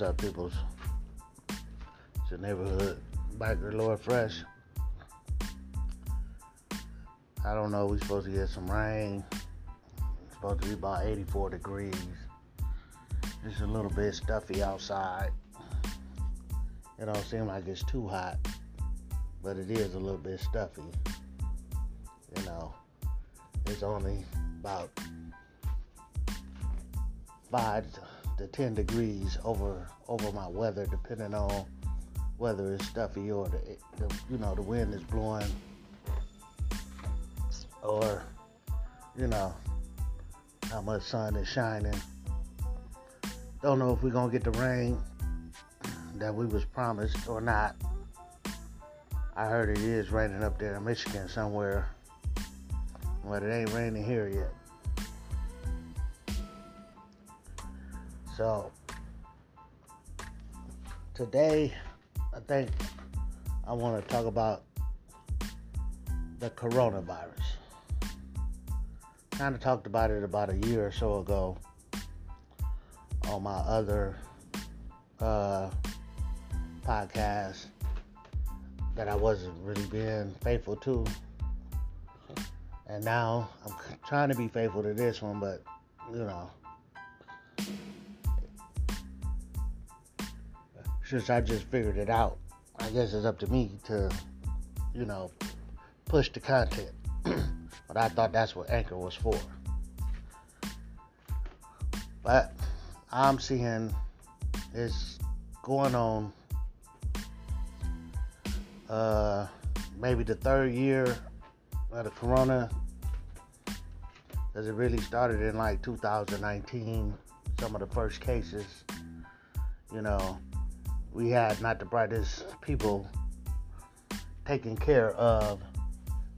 What's up, peoples? It's your neighborhood biker, Lord Fresh. I don't know. We're supposed to get some rain. It's supposed to be about 84 degrees. Just a little bit stuffy outside. It don't seem like it's too hot, but it is a little bit stuffy. You know, it's only about five to 10 degrees over over my weather, depending on whether it's stuffy or the, the you know the wind is blowing or you know how much sun is shining. Don't know if we're gonna get the rain that we was promised or not. I heard it is raining up there in Michigan somewhere, but it ain't raining here yet. So today, I think I want to talk about the coronavirus. Kind of talked about it about a year or so ago on my other uh, podcast that I wasn't really being faithful to. And now I'm trying to be faithful to this one, but you know, since I just figured it out, I guess it's up to me to, you know, push the content. but I thought that's what Anchor was for. But I'm seeing it's going on uh, maybe the third year of the corona because it really started in like 2019 some of the first cases you know we had not the brightest people taking care of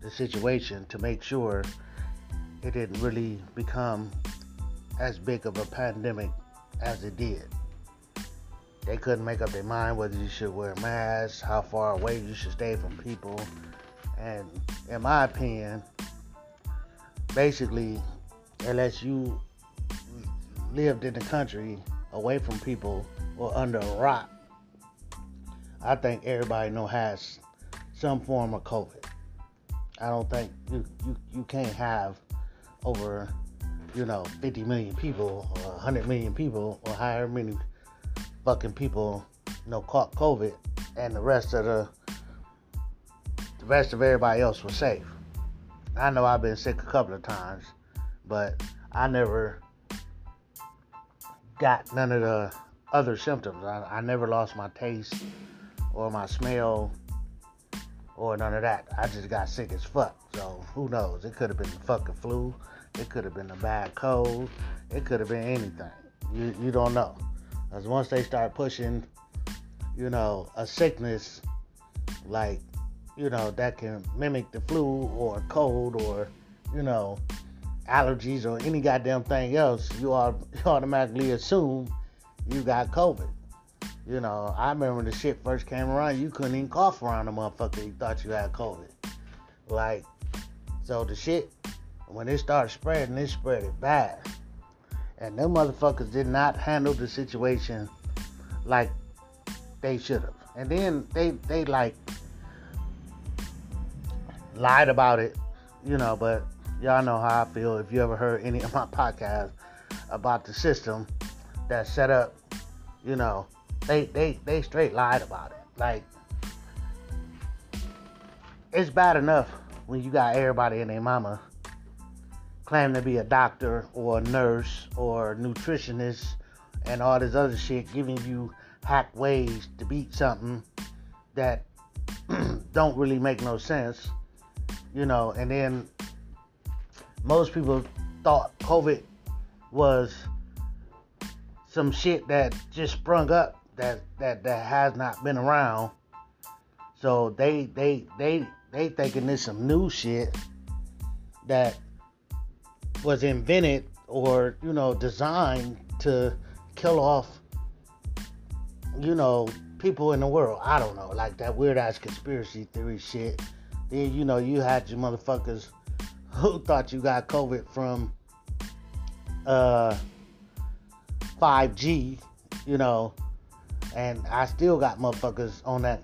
the situation to make sure it didn't really become as big of a pandemic as it did. They couldn't make up their mind whether you should wear masks, how far away you should stay from people. And in my opinion, basically, unless you lived in the country away from people or under a rock, I think everybody know has some form of COVID. I don't think you, you, you can't have over, you know, 50 million people or 100 million people or however many fucking people, you know, caught COVID and the rest of the, the rest of everybody else was safe. I know I've been sick a couple of times, but I never got none of the other symptoms. I, I never lost my taste or my smell or none of that. I just got sick as fuck. So who knows? It could have been the fucking flu. It could have been a bad cold. It could have been anything. You you don't know. Because once they start pushing, you know, a sickness like, you know, that can mimic the flu or cold or, you know, allergies or any goddamn thing else, you, are, you automatically assume you got COVID. You know, I remember the shit first came around, you couldn't even cough around a motherfucker. You thought you had COVID. Like, so the shit, when it started spreading, it spread it bad. And them motherfuckers did not handle the situation like they should have. And then they, they like lied about it, you know, but y'all know how I feel if you ever heard any of my podcasts about the system that's set up, you know, they they they straight lied about it. Like it's bad enough when you got everybody and their mama claiming to be a doctor or a nurse or a nutritionist and all this other shit giving you hack ways to beat something that don't really make no sense. You know, and then most people thought COVID was some shit that just sprung up that that that has not been around. So they they they they thinking this some new shit that was invented or you know designed to kill off you know people in the world. I don't know, like that weird ass conspiracy theory shit. Then you know you had your motherfuckers who thought you got COVID from uh 5G, you know, And I still got motherfuckers on that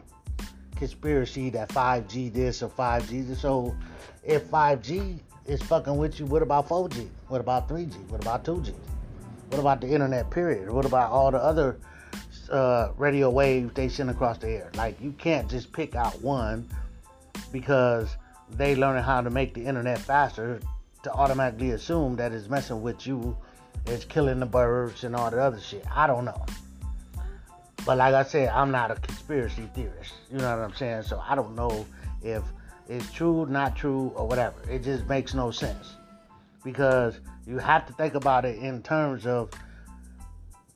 conspiracy that 5G this or 5G this. So if 5G is fucking with you, what about 4G? What about 3G? What about 2G? What about the internet period? What about all the other uh, radio waves they send across the air? Like you can't just pick out one because they learning how to make the internet faster to automatically assume that it's messing with you, it's killing the birds and all the other shit. I don't know. But like I said, I'm not a conspiracy theorist. You know what I'm saying? So I don't know if it's true, not true, or whatever. It just makes no sense. Because you have to think about it in terms of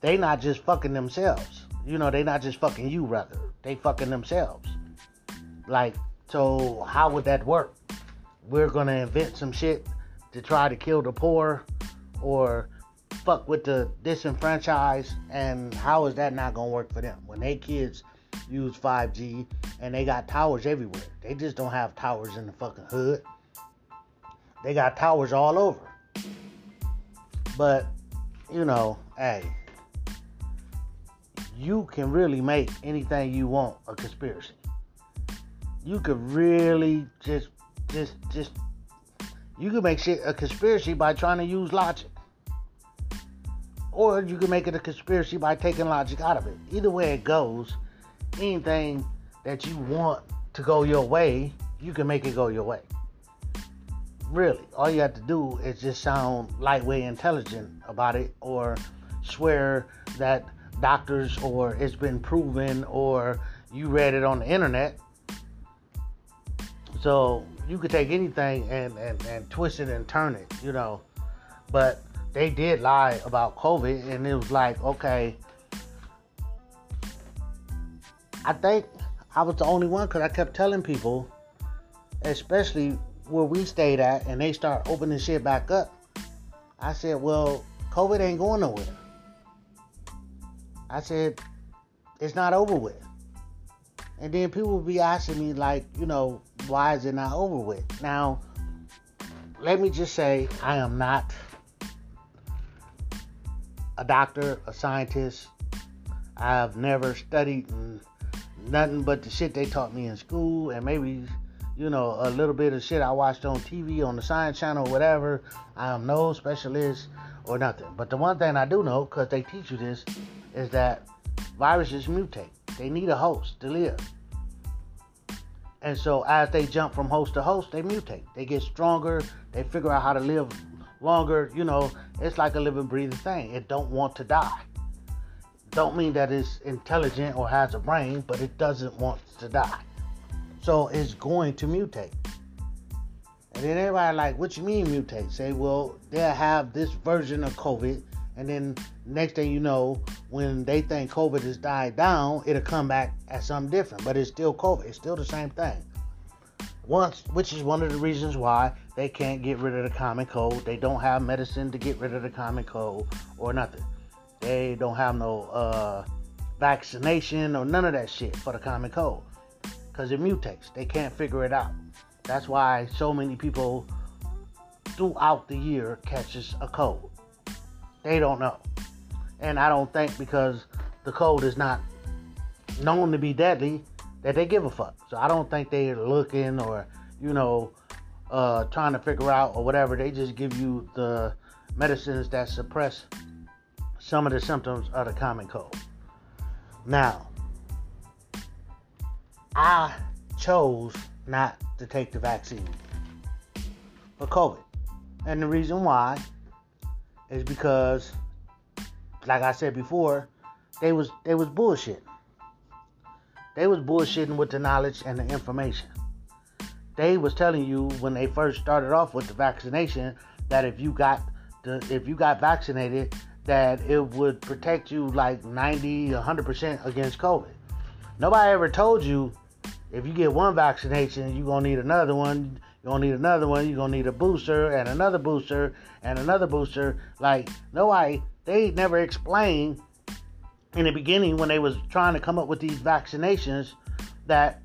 they not just fucking themselves. You know, they not just fucking you rather. They fucking themselves. Like, so how would that work? We're gonna invent some shit to try to kill the poor or fuck with the disenfranchised and how is that not gonna work for them when they kids use 5G and they got towers everywhere. They just don't have towers in the fucking hood. They got towers all over. But, you know, hey, you can really make anything you want a conspiracy. You could really just just just you can make shit a conspiracy by trying to use logic. Or you can make it a conspiracy by taking logic out of it. Either way it goes, anything that you want to go your way, you can make it go your way. Really, all you have to do is just sound lightweight intelligent about it or swear that doctors or it's been proven or you read it on the internet. So you could take anything and, and, and twist it and turn it, you know. But they did lie about COVID and it was like, okay, I think I was the only one because I kept telling people, especially where we stayed at, and they start opening shit back up. I said, well, COVID ain't going nowhere. I said, it's not over with. And then people will be asking me, like, you know, why is it not over with? Now, let me just say, I am not a doctor, a scientist. I've never studied nothing but the shit they taught me in school and maybe you know a little bit of shit I watched on TV on the Science Channel, whatever. I am no specialist or nothing. But the one thing I do know, because they teach you this, is that viruses mutate. They need a host to live. And so as they jump from host to host, they mutate. They get stronger. They figure out how to live longer. You know, it's like a living, breathing thing. It don't want to die don't mean that it's intelligent or has a brain, but it doesn't want to die. So it's going to mutate. And then everybody like, what you mean mutate? Say, well, they'll have this version of COVID, and then next thing you know, when they think COVID has died down, it'll come back as something different. But it's still COVID. It's still the same thing. Once, which is one of the reasons why they can't get rid of the common cold. They don't have medicine to get rid of the common cold or nothing. They don't have no uh, vaccination or none of that shit for the common cold because it mutates. They can't figure it out. That's why so many people throughout the year catches a cold. They don't know. And I don't think because the cold is not known to be deadly that they give a fuck. So I don't think they're looking or, you know, uh, trying to figure out or whatever. They just give you the medicines that suppress some of the symptoms of the common cold. Now, I chose not to take the vaccine for COVID. And the reason why is because like I said before, they was they was bullshitting. They was bullshitting with the knowledge and the information. They was telling you when they first started off with the vaccination that if you got the if you got vaccinated that it would protect you like 90, 100% against COVID. Nobody ever told you if you get one vaccination, you're going to need another one. You're going to need another one. You're going to need a booster and another booster and another booster. Like, nobody, they never explained in the beginning when they was trying to come up with these vaccinations that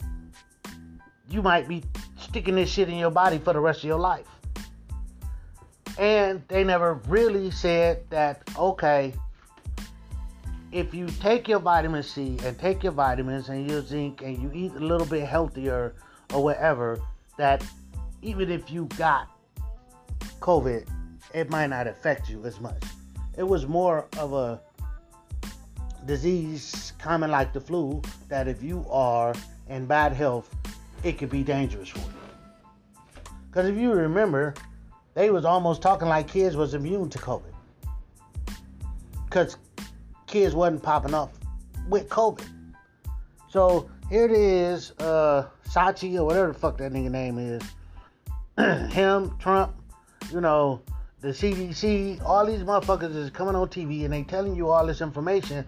you might be sticking this shit in your body for the rest of your life. And they never really said that, okay, if you take your vitamin C and take your vitamins and your zinc and you eat a little bit healthier or whatever, that even if you got COVID, it might not affect you as much. It was more of a disease common like the flu that if you are in bad health, it could be dangerous for you. Because if you remember, they was almost talking like kids was immune to COVID. Because kids wasn't popping up with COVID. So here it is, uh, Sachi or whatever the fuck that nigga name is. Him, Trump, you know, the CDC, all these motherfuckers is coming on TV and they telling you all this information,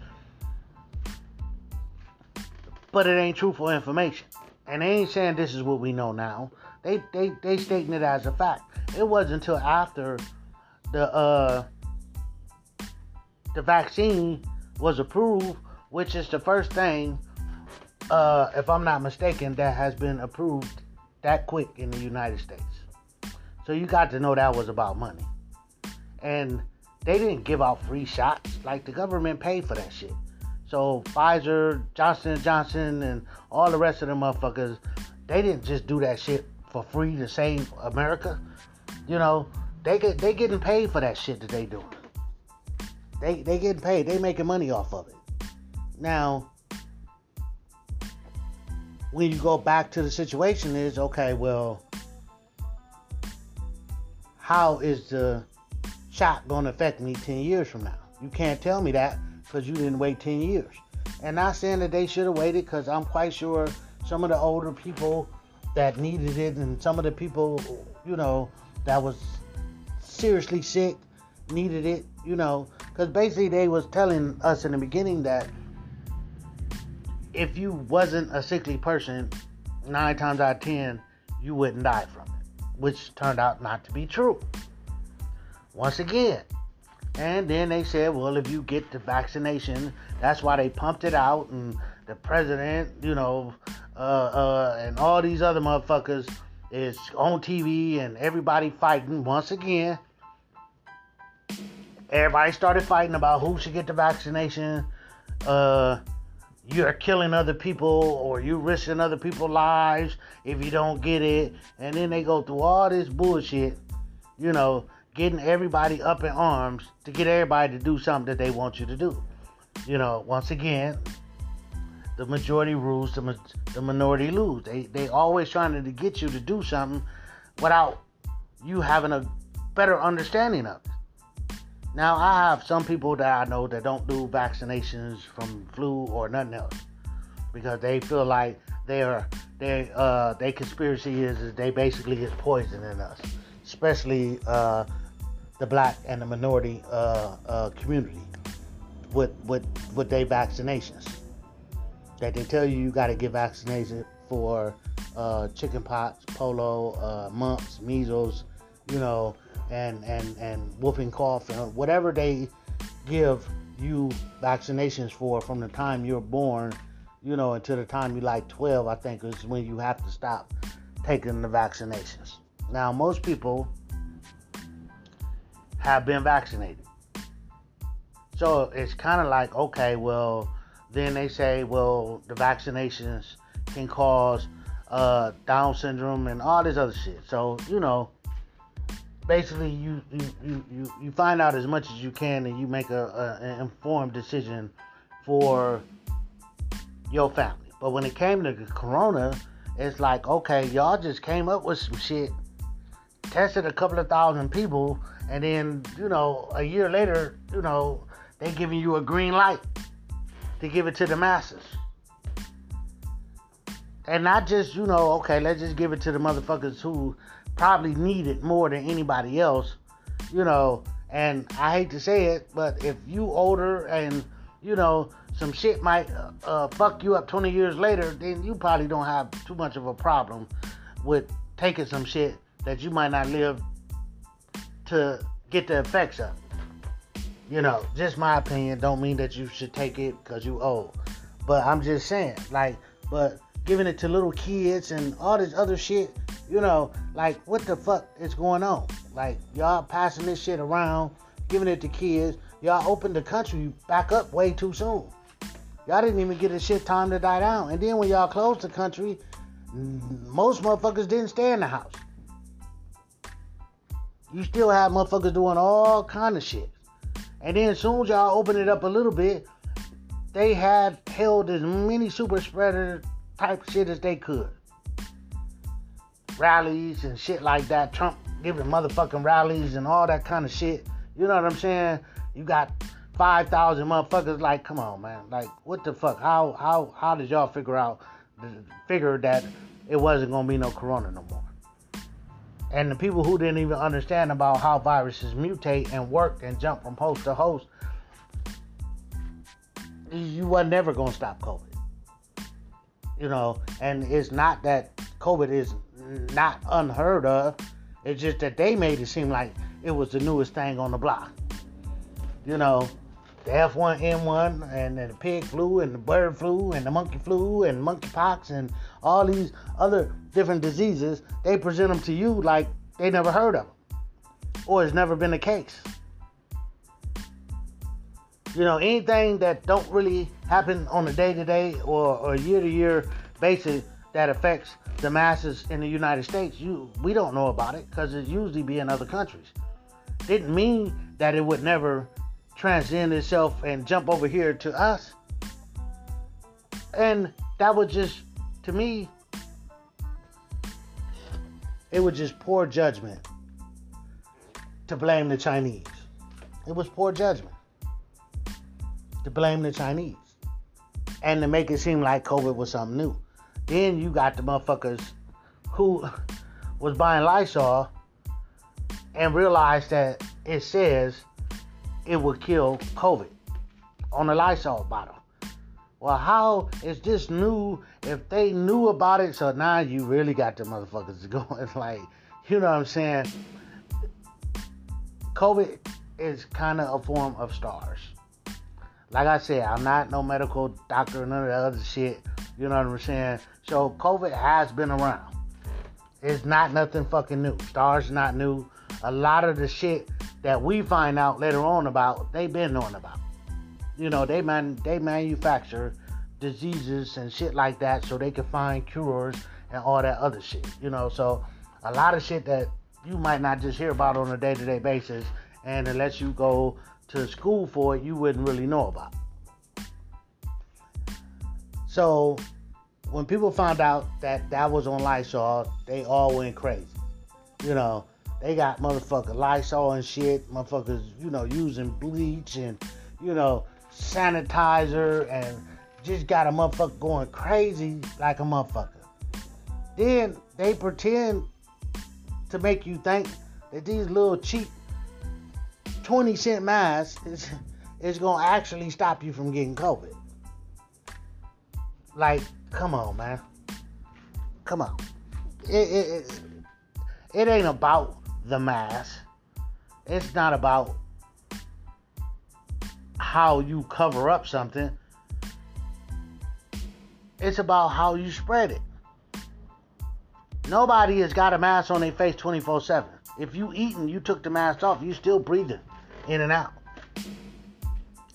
but it ain't truthful information. And they ain't saying this is what we know now. They they they stating it as a fact. It wasn't until after the uh the vaccine was approved, which is the first thing, uh, if I'm not mistaken, that has been approved that quick in the United States. So you got to know that was about money. And they didn't give out free shots. Like the government paid for that shit. So Pfizer, Johnson Johnson, and all the rest of the motherfuckers, they didn't just do that shit for free to save America. You know, they get they getting paid for that shit that they doing. They they getting paid. They making money off of it. Now, when you go back to the situation, is okay. Well, how is the shot going to affect me ten years from now? You can't tell me that because you didn't wait 10 years. And not saying that they should have waited because I'm quite sure some of the older people that needed it and some of the people, you know, that was seriously sick needed it, you know, because basically they was telling us in the beginning that if you wasn't a sickly person, nine times out of ten, you wouldn't die from it, which turned out not to be true. Once again, and then they said, well, if you get the vaccination, that's why they pumped it out. And the president, you know, uh, uh, and all these other motherfuckers is on TV and everybody fighting once again. Everybody started fighting about who should get the vaccination. Uh, you're killing other people or you're risking other people's lives if you don't get it. And then they go through all this bullshit, you know getting everybody up in arms to get everybody to do something that they want you to do. You know, once again, the majority rules, the, ma- the minority lose. They they always trying to get you to do something without you having a better understanding of it. Now I have some people that I know that don't do vaccinations from flu or nothing else because they feel like their their uh their conspiracy is, is they basically is poisoning us especially uh, the black and the minority uh, uh, community with with with their vaccinations. That they tell you you got to get vaccinated for uh, chickenpox, polio, uh, mumps, measles, you know, and and and whooping cough and whatever they give you vaccinations for from the time you're born, you know, until the time you're like 12, I think is when you have to stop taking the vaccinations. Now, most people have been vaccinated. So it's kind of like, okay, well, then they say, well, the vaccinations can cause uh, Down syndrome and all this other shit. So, you know, basically you, you, you, you find out as much as you can and you make a, a, an informed decision for your family. But when it came to Corona, it's like, okay, y'all just came up with some shit tested a couple of thousand people, and then you know a year later, you know they giving you a green light to give it to the masses, and not just you know okay let's just give it to the motherfuckers who probably need it more than anybody else, you know. And I hate to say it, but if you older and you know some shit might uh, uh, fuck you up 20 years later, then you probably don't have too much of a problem with taking some shit that you might not live to get the effects of. You know, just my opinion. Don't mean that you should take it because you old. But I'm just saying, like, but giving it to little kids and all this other shit, you know, like what the fuck is going on? Like y'all passing this shit around, giving it to kids. y'all opened the country back up way too soon. Y'all didn't even get a shit time to die down. And then when y'all closed the country, most motherfuckers didn't stay in the house. You still have motherfuckers doing all kind of shit. And then as soon as y'all open it up a little bit, they had held as many super spreader type shit as they could. Rallies and shit like that. Trump giving motherfucking rallies and all that kind of shit. You know what I'm saying? You got 5,000 motherfuckers like, come on, man. Like, what the fuck? How how how did y'all figure out figure that it wasn't gonna be no corona no more? And the people who didn't even understand about how viruses mutate and work and jump from host to host, you were never gonna stop COVID. You know, and it's not that COVID is not unheard of. It's just that they made it seem like it was the newest thing on the block. You know, the F1N1 and, and the pig flu and the bird flu and the monkey flu and monkeypox and all these other different diseases, they present them to you like they never heard of them or it's never been the case. You know, anything that don't really happen on a day to day or year to year basis that affects the masses in the United States, you we don't know about it because it usually be in other countries. Didn't mean that it would never transcend itself and jump over here to us. And that was just, to me, it was just poor judgment to blame the Chinese. It was poor judgment to blame the Chinese and to make it seem like COVID was something new. Then you got the motherfuckers who was buying Lysol and realized that it says it would kill COVID on the Lysol bottle. Well, how is this new if they knew about it? So now you really got the motherfuckers going. Like, you know what I'm saying? COVID is kind of a form of SARS. Like I said, I'm not no medical doctor none of that other shit. You know what I'm saying? So COVID has been around. It's not nothing fucking new. SARS not new. A lot of the shit that we find out later on about, they've been knowing about. You know, they man they manufacture diseases and shit like that so they can find cures and all that other shit. You know, so a lot of shit that you might not just hear about on a day-to-day basis and unless you go to school for it, you wouldn't really know about. So when people found out that that was on Lysol, they all went crazy. You know, they got motherfucker Lysol and shit, motherfuckers, you know, using bleach and, you know, sanitizer and just got a motherfucker going crazy like a motherfucker. Then they pretend to make you think that these little cheap 20 cent masks is, is to actually stop you from getting COVID. Like, come on, man. Come on. It, it, it, it ain't about the mask. It's not about how you cover up something. It's about how you spread it. Nobody has got a mask on their face 24 7. If you eating, you took the mask off, you still breathing in and out.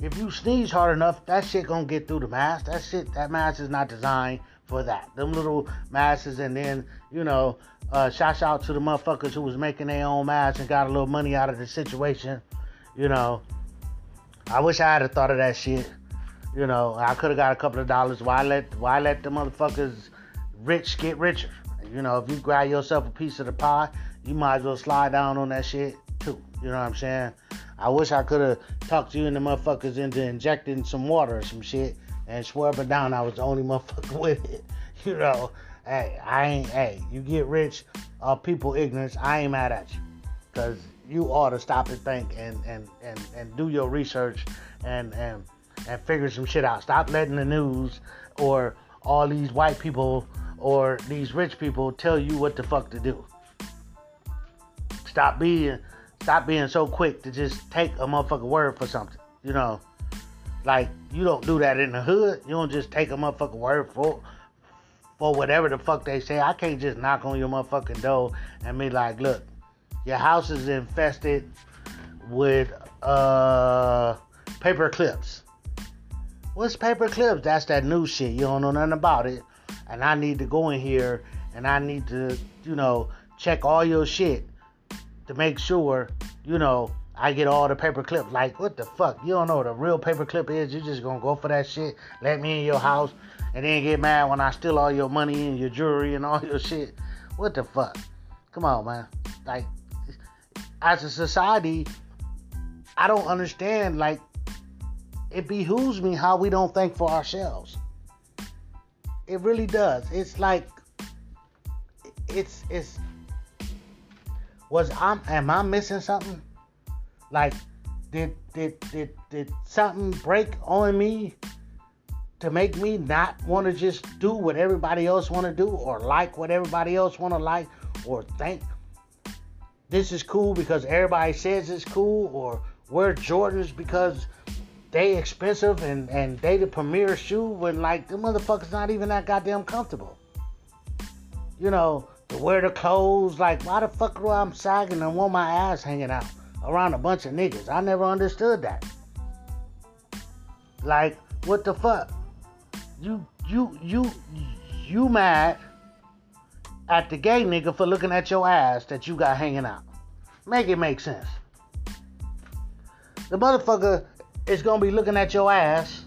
If you sneeze hard enough, that shit gonna get through the mask. That shit, that mask is not designed for that. Them little masks, and then you know, uh, shouts out to the motherfuckers who was making their own masks and got a little money out of the situation. You know, I wish I had thought of that shit. You know, I could have got a couple of dollars. Why let Why let the motherfuckers rich get richer? You know, if you grab yourself a piece of the pie, you might as well slide down on that shit too. You know what I'm saying? I wish I could have talked you and the motherfuckers into injecting some water or some shit and up down I was the only motherfucker with it. You know, hey, I ain't, hey, you get rich uh, people ignorance, I ain't mad at you. Because you ought to stop and think and, and, and, and do your research and, and, and figure some shit out. Stop letting the news or all these white people or these rich people tell you what the fuck to do. Stop being stop being so quick to just take a motherfucker word for something. You know, like you don't do that in the hood. You don't just take a motherfucker word for for whatever the fuck they say. I can't just knock on your motherfucking door and be like, look, your house is infested with uh, paper clips. What's paper clips? That's that new shit. You don't know nothing about it. And I need to go in here and I need to, you know, check all your shit to make sure, you know, I get all the paper clips. Like, what the fuck? You don't know what a real paper clip is. You just gonna go for that shit, let me in your house, and then get mad when I steal all your money and your jewelry and all your shit. What the fuck? Come on, man. Like, as a society, I don't understand. Like, it behooves me how we don't think for ourselves. It really does. It's like, it's it's. Was I'm am I missing something? Like, did did did did something break on me to make me not want to just do what everybody else want to do or like what everybody else want to like or think this is cool because everybody says it's cool or wear Jordans because they expensive and, and they the premier shoe when like the motherfuckers not even that goddamn comfortable. You know, to wear the clothes, like why the fuck do I'm sagging and want my ass hanging out around a bunch of niggas? I never understood that. Like, what the fuck? You you you you mad at the gay nigga for looking at your ass that you got hanging out. Make it make sense. The motherfucker is gonna be looking at your ass,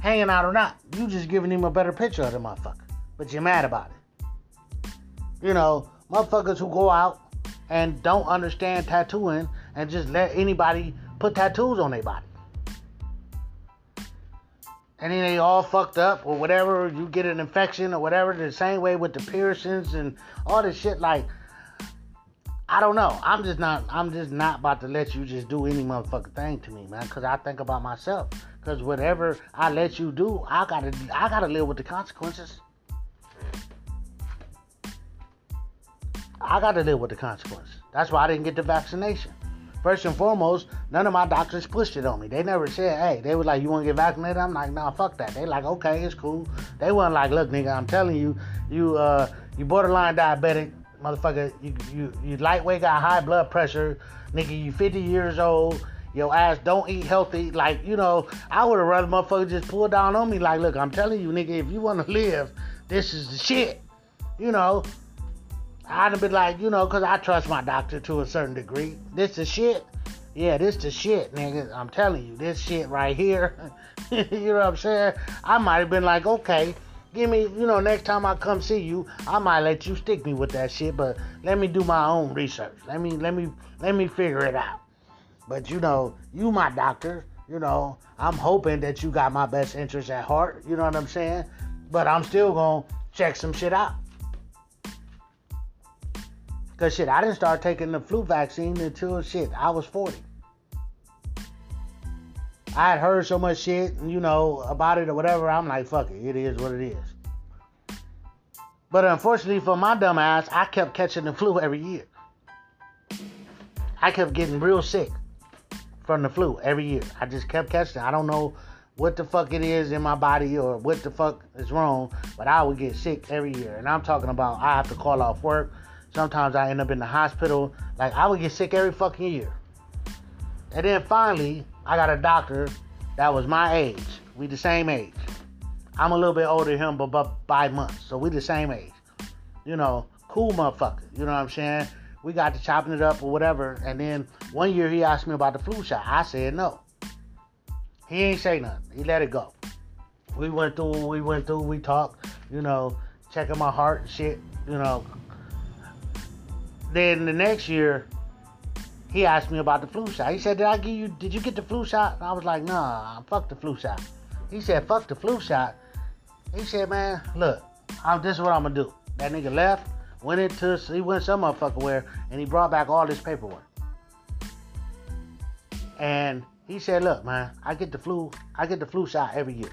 hanging out or not. You just giving him a better picture of the motherfucker, but you're mad about it. You know, motherfuckers who go out and don't understand tattooing and just let anybody put tattoos on their body. And then they all fucked up or whatever, you get an infection or whatever, the same way with the piercings and all this shit like I don't know. I'm just not. I'm just not about to let you just do any motherfucking thing to me, man. Cause I think about myself. Cause whatever I let you do, I gotta. I gotta live with the consequences. I gotta live with the consequences. That's why I didn't get the vaccination. First and foremost, none of my doctors pushed it on me. They never said, "Hey," they were like, "You want to get vaccinated?" I'm like, "Nah, fuck that." They like, "Okay, it's cool." They weren't like, "Look, nigga, I'm telling you, you uh, you borderline diabetic motherfucker, you, you, you lightweight, got high blood pressure, nigga, you 50 years old, your ass don't eat healthy. Like, you know, I would have rather motherfucker just pull down on me. Like, look, I'm telling you, nigga, if you want to live, this is the shit. You know, I'd have been like, you know, because I trust my doctor to a certain degree. This is shit. Yeah, this the shit, nigga. I'm telling you, this shit right here. you know what I'm saying? I might have been like, okay, give me, you know, next time I come see you, I might let you stick me with that shit, but let me do my own research. Let me let me let me figure it out. But you know, you my doctor, you know, I'm hoping that you got my best interest at heart, you know what I'm saying? But I'm still gonna check some shit out. Cause shit, I didn't start taking the flu vaccine until shit, I was 40. I had heard so much shit, you know, about it or whatever. I'm like, fuck it, it is what it is. But unfortunately for my dumb ass, I kept catching the flu every year. I kept getting real sick from the flu every year. I just kept catching. I don't know what the fuck it is in my body or what the fuck is wrong, but I would get sick every year. And I'm talking about I have to call off work. Sometimes I end up in the hospital. Like I would get sick every fucking year. And then finally, I got a doctor that was my age. We the same age. I'm a little bit older than him, but by months. So we the same age. You know, cool motherfucker. You know what I'm saying? We got to chopping it up or whatever. And then one year he asked me about the flu shot. I said no. He ain't say nothing. He let it go. We went through, we went through, we talked, you know, checking my heart and shit, you know. Then the next year, he asked me about the flu shot. He said, "Did I give you? Did you get the flu shot?" And I was like, "Nah, fuck the flu shot." He said, "Fuck the flu shot." He said, "Man, look, I'm, this is what I'm gonna do." That nigga left, went into he went some motherfucker where, and he brought back all this paperwork. And he said, "Look, man, I get the flu. I get the flu shot every year.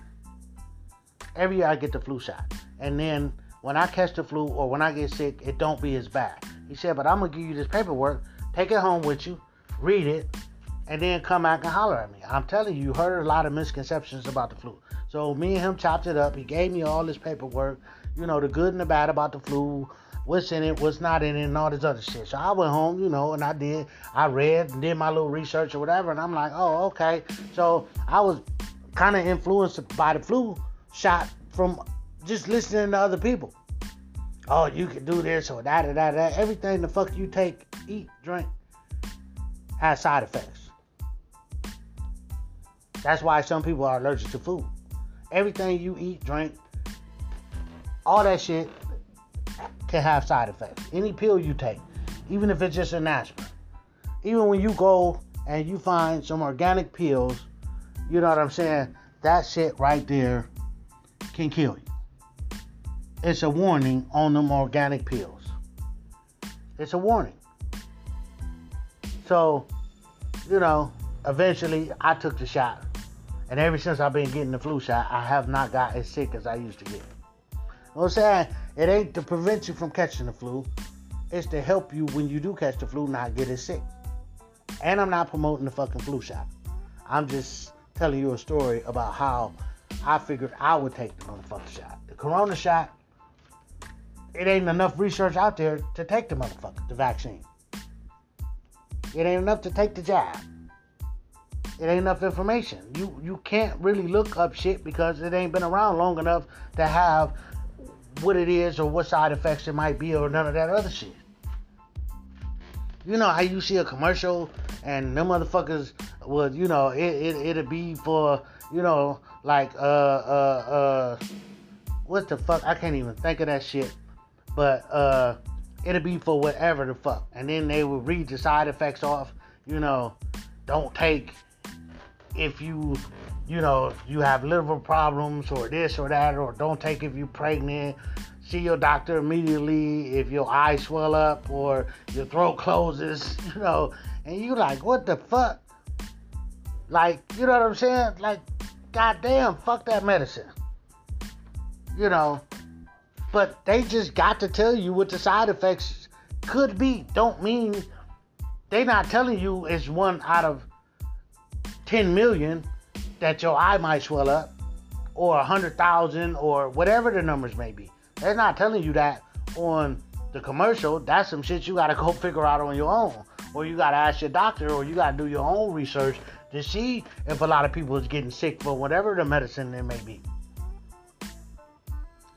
Every year I get the flu shot, and then." When I catch the flu or when I get sick, it don't be as bad. He said, but I'm gonna give you this paperwork Take it home with you, read it, and then come back and holler at me. I'm telling you, you heard a lot of misconceptions about the flu. So me and him chopped it up. He gave me all this paperwork, you know, the good and the bad about the flu, what's in it, what's not in it, and all this other shit. So I went home, you know, and I did, I read and did my little research or whatever, and I'm like, oh, okay. So I was kind of influenced by the flu shot from just listening to other people. Oh, you can do this or that that, that. Everything the fuck you take, eat, drink, has side effects. That's why some people are allergic to food. Everything you eat, drink, all that shit can have side effects. Any pill you take, even if it's just an aspirin, even when you go and you find some organic pills, you know what I'm saying? That shit right there can kill you. It's a warning on them organic pills. It's a warning. So, you know, eventually I took the shot. And ever since I've been getting the flu shot, I have not got as sick as I used to get. What I'm saying? It ain't to prevent you from catching the flu. It's to help you when you do catch the flu not get as sick. And I'm not promoting the fucking flu shot. I'm just telling you a story about how I figured I would take the motherfucking shot. The corona shot, it ain't enough research out there to take the motherfucker, the vaccine. It ain't enough to take the jab. It ain't enough information. You you can't really look up shit because it ain't been around long enough to have what it is or what side effects it might be or none of that other shit. You know how you see a commercial and them motherfuckers would, you know, it, it it'd be for, you know, like uh uh uh what the fuck? I can't even think of that shit. But uh it'll be for whatever the fuck. And then they will read the side effects off, you know, don't take if you you know, you have liver problems or this or that, or don't take if you're pregnant. See your doctor immediately if your eyes swell up or your throat closes, you know, and you like, what the fuck? Like, you know what I'm saying? Like, goddamn, fuck that medicine. You know, but they just got to tell you what the side effects could be. Don't mean they not telling you it's one out of 10 million that your eye might swell up or a hundred thousand or whatever the numbers may be. They're not telling you that on the commercial. That's some shit you gotta go figure out on your own. Or you gotta ask your doctor or you gotta do your own research to see if a lot of people is getting sick for whatever the medicine it may be.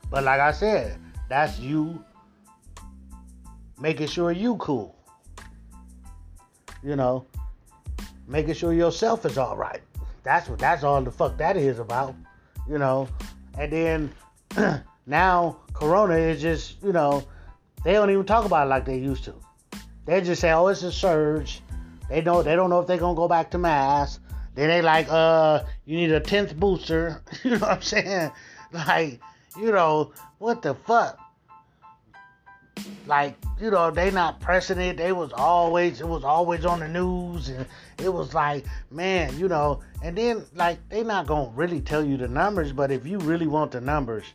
But like I said, that's you making sure you cool. You know, making sure yourself is all right. That's what that's all the fuck that is about, you know. And then now Corona is just, you know, they don't even talk about it like they used to. They just say, "Oh, it's a surge." They know they don't know if they're gonna go back to mass. Then they like, uh, you need a tenth booster. you know what I'm saying? Like, you know, what the fuck? like you know they not pressing it they was always it was always on the news and it was like man you know and then like they not gonna really tell you the numbers but if you really want the numbers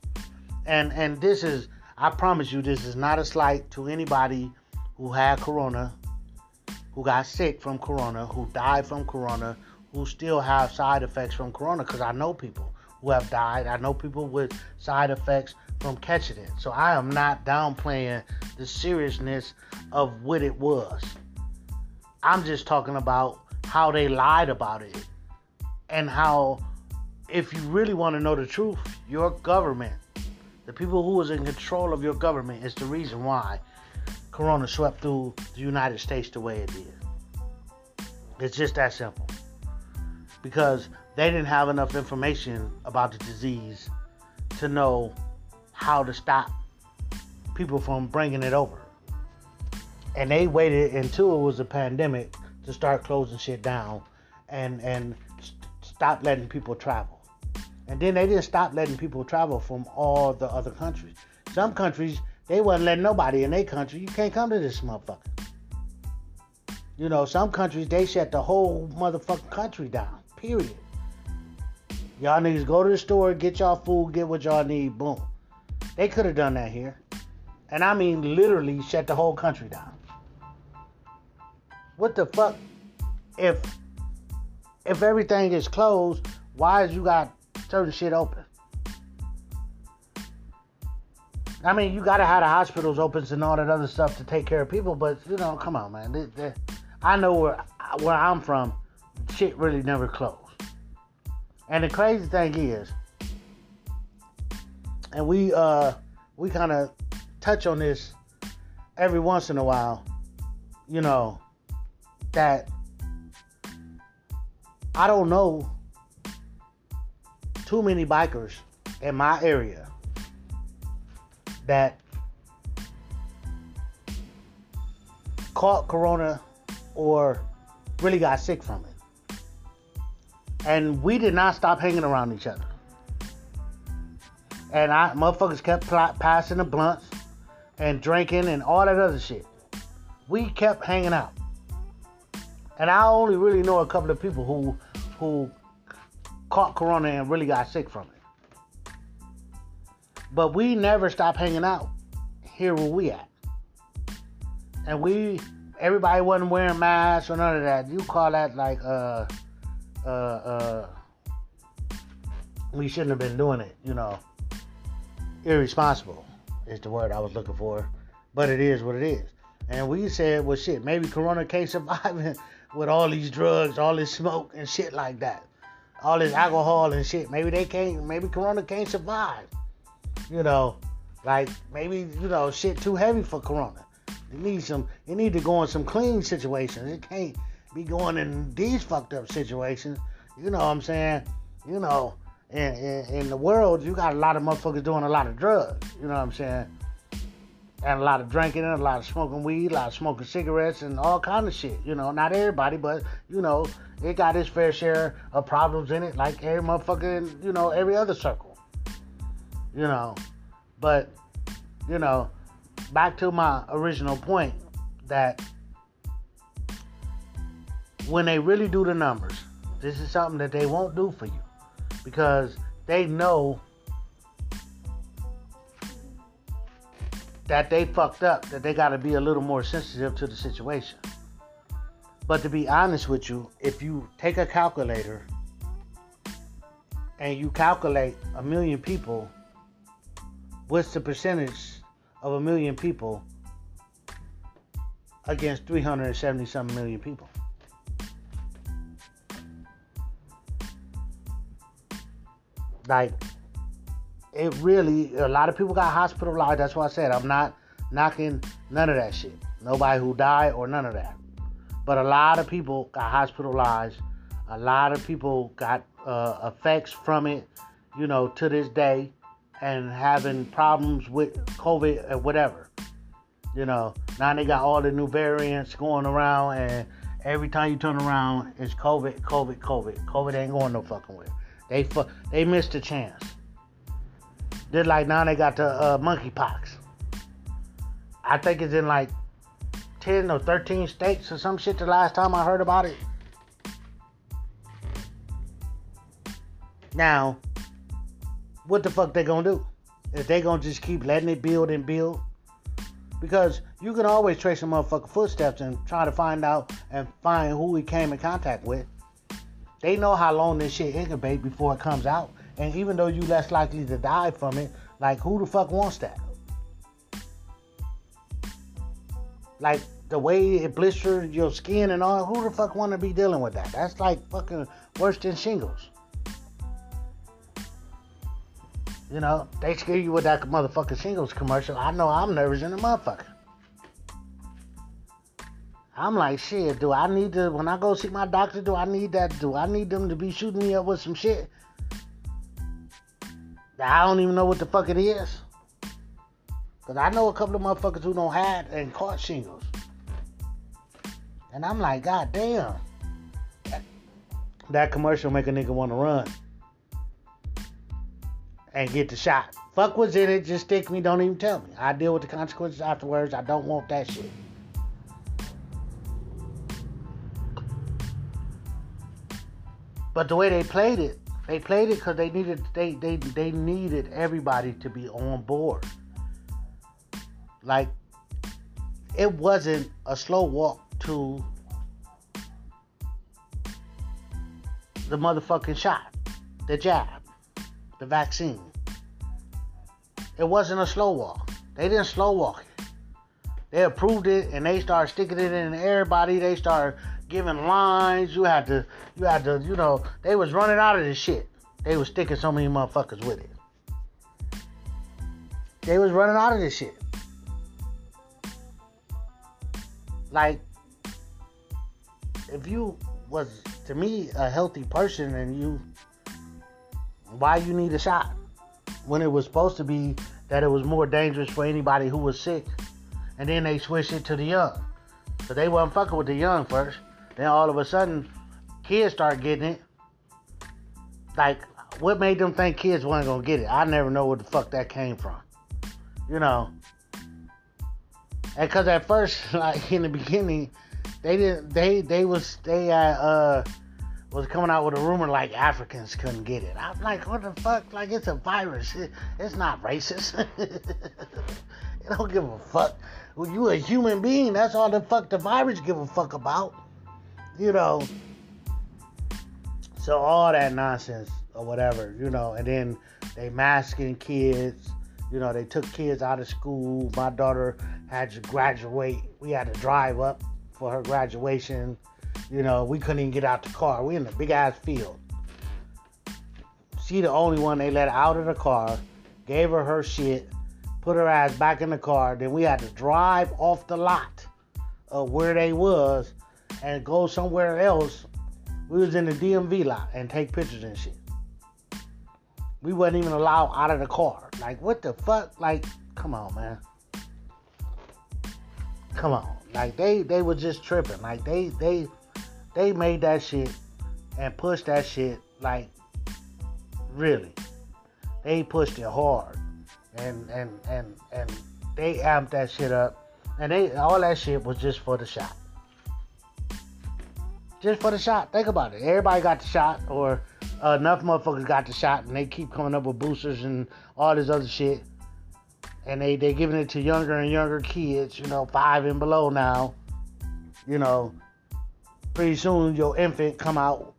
and and this is i promise you this is not a slight to anybody who had corona who got sick from corona who died from corona who still have side effects from corona because i know people who have died i know people with side effects from catching it. So I am not downplaying the seriousness of what it was. I'm just talking about how they lied about it and how if you really want to know the truth, your government, the people who was in control of your government is the reason why corona swept through the United States the way it did. It's just that simple. Because they didn't have enough information about the disease to know how to stop people from bringing it over. And they waited until it was a pandemic to start closing shit down and and stop letting people travel. And then they didn't stop letting people travel from all the other countries. Some countries they wasn't letting nobody in their country. You can't come to this motherfucker. You know, some countries they shut the whole motherfucking country down. Period. Y'all niggas go to the store, get y'all food, get what y'all need, boom. They could have done that here. And I mean literally shut the whole country down. What the fuck? If if everything is closed, why is you got certain shit open? I mean, you gotta have the hospitals open and all that other stuff to take care of people, but you know, come on, man. I know where where I'm from, shit really never closed. And the crazy thing is, and we uh we kind of touch on this every once in a while, you know, that I don't know too many bikers in my area that caught corona or really got sick from it. And we did not stop hanging around each other. And I motherfuckers kept passing the blunts and drinking and all that other shit. We kept hanging out. And I only really know a couple of people who who caught corona and really got sick from it. But we never stopped hanging out here where we at. And we everybody wasn't wearing masks or none of that. You call that like uh uh uh we shouldn't have been doing it, you know. Irresponsible is the word I was looking for. But it is what it is. And we said, well shit, maybe Corona can't survive with all these drugs, all this smoke and shit like that. All this alcohol and shit. Maybe they can't maybe Corona can't survive. You know, like maybe, you know, shit too heavy for Corona. It needs some. It need to go in some clean situations. It can't be going in these fucked up situations. You know what I'm saying? You know, in, in, in the world, you got a lot of motherfuckers doing a lot of drugs. You know what I'm saying? And a lot of drinking, and a lot of smoking weed, a lot of smoking cigarettes, and all kind of shit. You know, not everybody, but you know, it got its fair share of problems in it, like every motherfucking, you know, every other circle. You know, but you know, back to my original point that when they really do the numbers, this is something that they won't do for you because they know that they fucked up, that they got to be a little more sensitive to the situation. But to be honest with you, if you take a calculator and you calculate a million people, what's the percentage of a million people against 370 some million people. Like, it really, a lot of people got hospitalized. That's why I said I'm not knocking none of that shit. Nobody who died or none of that. But a lot of people got hospitalized. A lot of people got uh, effects from it, you know, to this day and having problems with COVID or whatever. You know, now they got all the new variants going around, and every time you turn around, it's COVID, COVID, COVID. COVID ain't going no fucking way. They fu- they missed a chance. They're like now they got the uh, monkeypox. I think it's in like 10 or 13 states or some shit the last time I heard about it. Now, what the fuck they gonna do? If they gonna just keep letting it build and build? Because you can always trace a motherfucker footsteps and try to find out and find who he came in contact with. They know how long this shit incubate before it comes out. And even though you less likely to die from it, like who the fuck wants that? Like the way it blisters your skin and all, who the fuck wanna be dealing with that? That's like fucking worse than shingles. You know, they scare you with that motherfucking shingles commercial. I know I'm nervous in the motherfucker. I'm like, shit, do I need to, when I go see my doctor, do I need that? Do I need them to be shooting me up with some shit? I don't even know what the fuck it is. Because I know a couple of motherfuckers who don't have and caught shingles. And I'm like, God damn. That commercial make a nigga want to run and get the shot. Fuck what's in it, just stick me, don't even tell me. I deal with the consequences afterwards. I don't want that shit. But the way they played it, they played it because they needed they, they they needed everybody to be on board. Like it wasn't a slow walk to the motherfucking shot, the jab the vaccine. It wasn't a slow walk. They didn't slow walk it. They approved it and they started sticking it in everybody. They started giving lines. You had to, you had to, you know, they was running out of this shit. They was sticking so many motherfuckers with it. They was running out of this shit. Like, if you was to me a healthy person and you, why you need a shot when it was supposed to be that it was more dangerous for anybody who was sick, and then they switched it to the young. So they wasn't fucking with the young first. Then all of a sudden, kids start getting it. Like, what made them think kids weren't gonna get it? I never know where the fuck that came from. You know. And cause at first, like in the beginning, they didn't. They they was they uh, uh was coming out with a rumor like Africans couldn't get it. I'm like, what the fuck? Like it's a virus. It, it's not racist. you don't give a fuck. Well, you a human being. That's all the fuck the virus give a fuck about you know, so all that nonsense or whatever, you know, and then they masking kids, you know, they took kids out of school. My daughter had to graduate. We had to drive up for her graduation. You know, we couldn't even get out the car. We in a big ass field. She the only one they let out of the car, gave her her shit, put her ass back in the car. Then we had to drive off the lot of where they was and go somewhere else, we was in the DMV lot and take pictures and shit. We wasn't even allowed out of the car. Like, what the fuck? Like, come on, man. Come on. Like they they were just tripping. Like they they they made that shit and pushed that shit like really. They pushed it hard. And and and and they amped that shit up. And they all that shit was just for the shot just for the shot. Think about it. Everybody got the shot, or uh, enough motherfuckers got the shot, and they keep coming up with boosters and all this other shit. And they they giving it to younger and younger kids, you know, five and below now. You know, pretty soon your infant come out.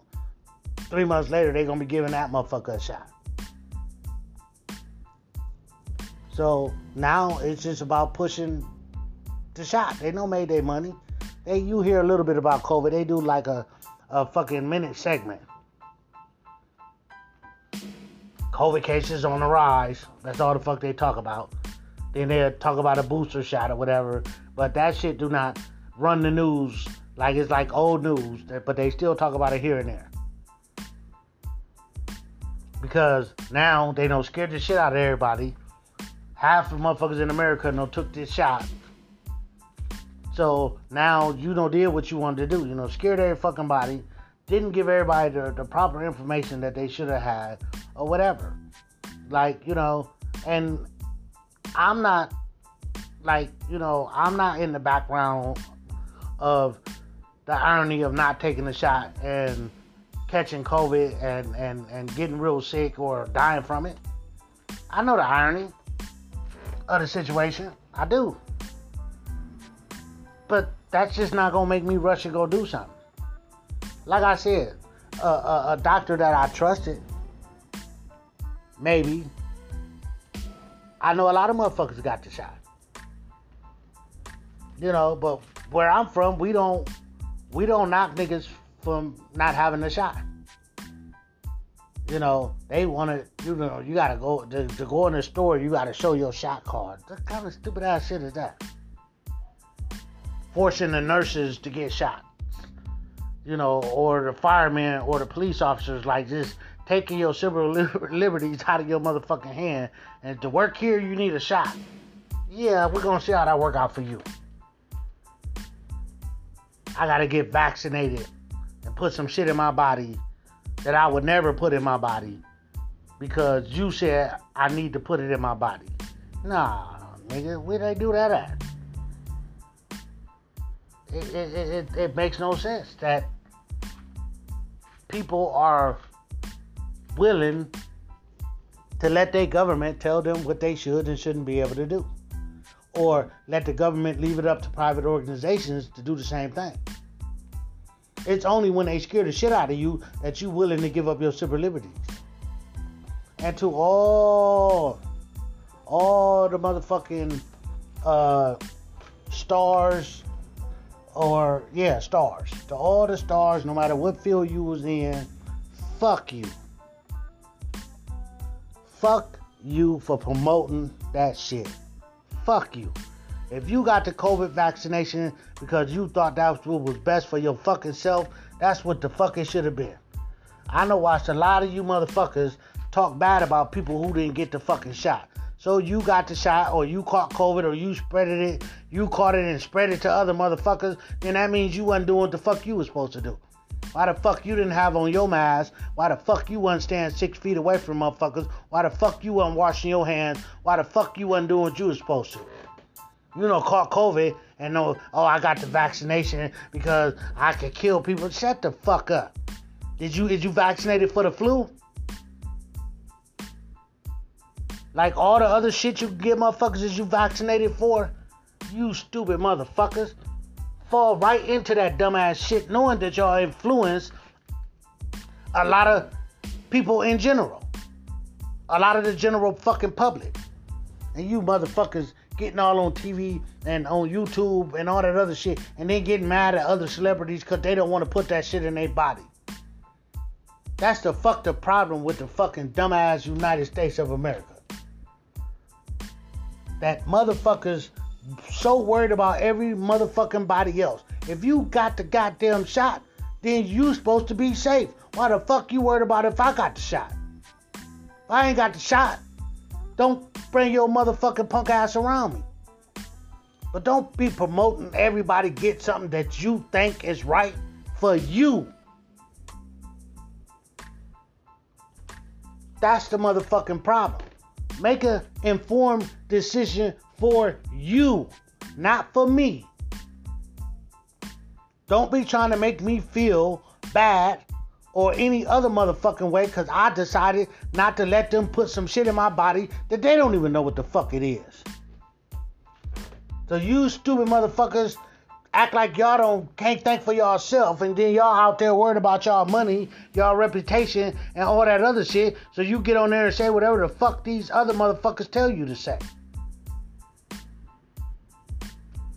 Three months later, they gonna be giving that motherfucker a shot. So now it's just about pushing the shot. They know made their money they you hear a little bit about COVID. They do like a, a fucking minute segment. COVID cases on the rise. That's all the fuck they talk about. Then they talk about a booster shot or whatever. But that shit do not run the news like it's like old news. But they still talk about it here and there. Because now they don't scare the shit out of everybody. Half the motherfuckers in America know took this shot so now you know did what you wanted to do. You know, scared every fucking body. Didn't give everybody the, the proper information that they should have had or whatever. Like, you know, and I'm not like, you know, I'm not in the background of the irony of not taking the shot and catching COVID and, and, and getting real sick or dying from it. I know the irony of the situation. I do. But that's just not gonna make me rush and go do something. Like I said, a, a, a doctor that I trusted, maybe. I know a lot of motherfuckers got the shot. You know, but where I'm from, we don't we don't knock niggas from not having the shot. You know, they want to, you know, you gotta go to, to go in the store. You gotta show your shot card. What kind of stupid ass shit is that? Forcing the nurses to get shot. You know, or the firemen or the police officers, like just taking your civil liberties out of your motherfucking hand. And to work here, you need a shot. Yeah, we're gonna see how that work out for you. I gotta get vaccinated and put some shit in my body that I would never put in my body because you said I need to put it in my body. Nah, nigga, where they do that at? It, it, it, it makes no sense that people are willing to let their government tell them what they should and shouldn't be able to do. Or let the government leave it up to private organizations to do the same thing. It's only when they scare the shit out of you that you're willing to give up your civil liberties. And to all, all the motherfucking uh, stars or yeah, stars. To all the stars, no matter what field you was in, fuck you. Fuck you for promoting that shit. Fuck you. If you got the COVID vaccination because you thought that's what was best for your fucking self, that's what the fuck it should have been. I know watched a lot of you motherfuckers talk bad about people who didn't get the fucking shot. So you got the shot, or you caught COVID, or you spread it, you caught it and spread it to other motherfuckers, then that means you wasn't doing what the fuck you was supposed to do. Why the fuck you didn't have on your mask? Why the fuck you wasn't standing six feet away from motherfuckers? Why the fuck you wasn't washing your hands? Why the fuck you wasn't doing what you was supposed to? You know, caught COVID and know, oh, I got the vaccination because I could kill people. Shut the fuck up. Did you, did you vaccinated for the flu? Like all the other shit you get motherfuckers is you vaccinated for? You stupid motherfuckers. Fall right into that dumbass shit knowing that y'all influence a lot of people in general. A lot of the general fucking public. And you motherfuckers getting all on TV and on YouTube and all that other shit and then getting mad at other celebrities because they don't want to put that shit in their body. That's the fucked up problem with the fucking dumbass United States of America that motherfuckers so worried about every motherfucking body else. If you got the goddamn shot, then you supposed to be safe. Why the fuck you worried about if I got the shot? If I ain't got the shot, don't bring your motherfucking punk ass around me. But don't be promoting everybody get something that you think is right for you. That's the motherfucking problem. Make an informed decision for you, not for me. Don't be trying to make me feel bad or any other motherfucking way because I decided not to let them put some shit in my body that they don't even know what the fuck it is. So you stupid motherfuckers act like y'all don't can't think for yourself and then y'all out there worried about y'all money, y'all reputation, and all that other shit. So you get on there and say whatever the fuck these other motherfuckers tell you to say.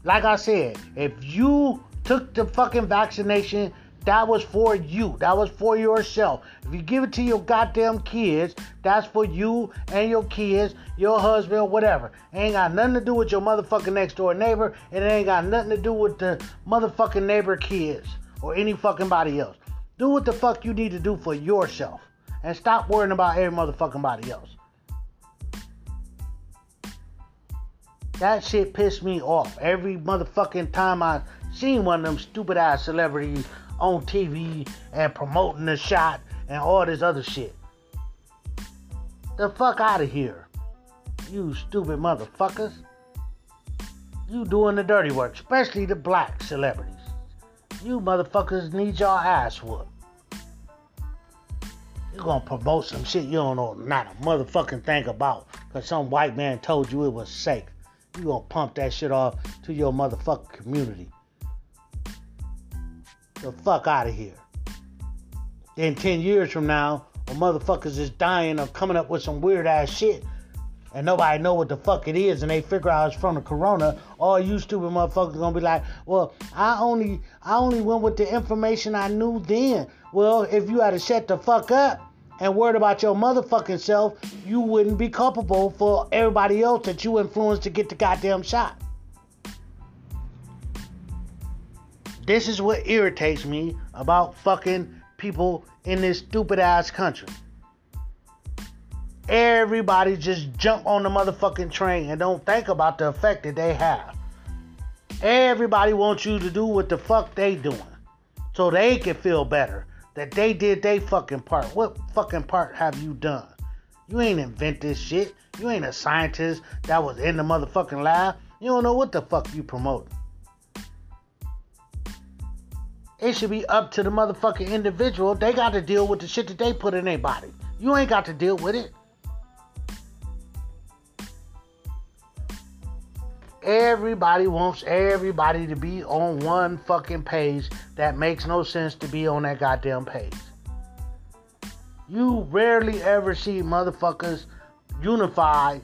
Like I said, if you took the fucking vaccination that was for you. That was for yourself. If you give it to your goddamn kids, that's for you and your kids, your husband, whatever. It ain't got nothing to do with your motherfucking next door neighbor, and it ain't got nothing to do with the motherfucking neighbor kids or any fucking body else. Do what the fuck you need to do for yourself. And stop worrying about every motherfucking body else. That shit pissed me off every motherfucking time I seen one of them stupid ass celebrities on TV and promoting the shot and all this other shit. The fuck out of here. You stupid motherfuckers. You doing the dirty work, especially the black celebrities. You motherfuckers need your ass whooped. You're gonna promote some shit you don't know not a motherfucking thing about because some white man told you it was safe. You're gonna pump that shit off to your motherfucking community the fuck out of here. Then 10 years from now, when motherfuckers is dying or coming up with some weird ass shit, and nobody know what the fuck it is, and they figure out it's from the corona, all you stupid motherfuckers gonna be like, well, I only I only went with the information I knew then. Well, if you had to shut the fuck up and worried about your motherfucking self, you wouldn't be culpable for everybody else that you influenced to get the goddamn shot. This is what irritates me about fucking people in this stupid ass country. Everybody just jump on the motherfucking train and don't think about the effect that they have. Everybody wants you to do what the fuck they doing. So they can feel better that they did their fucking part. What fucking part have you done? You ain't invent this shit. You ain't a scientist that was in the motherfucking lab. You don't know what the fuck you promoting. It should be up to the motherfucking individual. They got to deal with the shit that they put in their body. You ain't got to deal with it. Everybody wants everybody to be on one fucking page that makes no sense to be on that goddamn page. You rarely ever see motherfuckers unified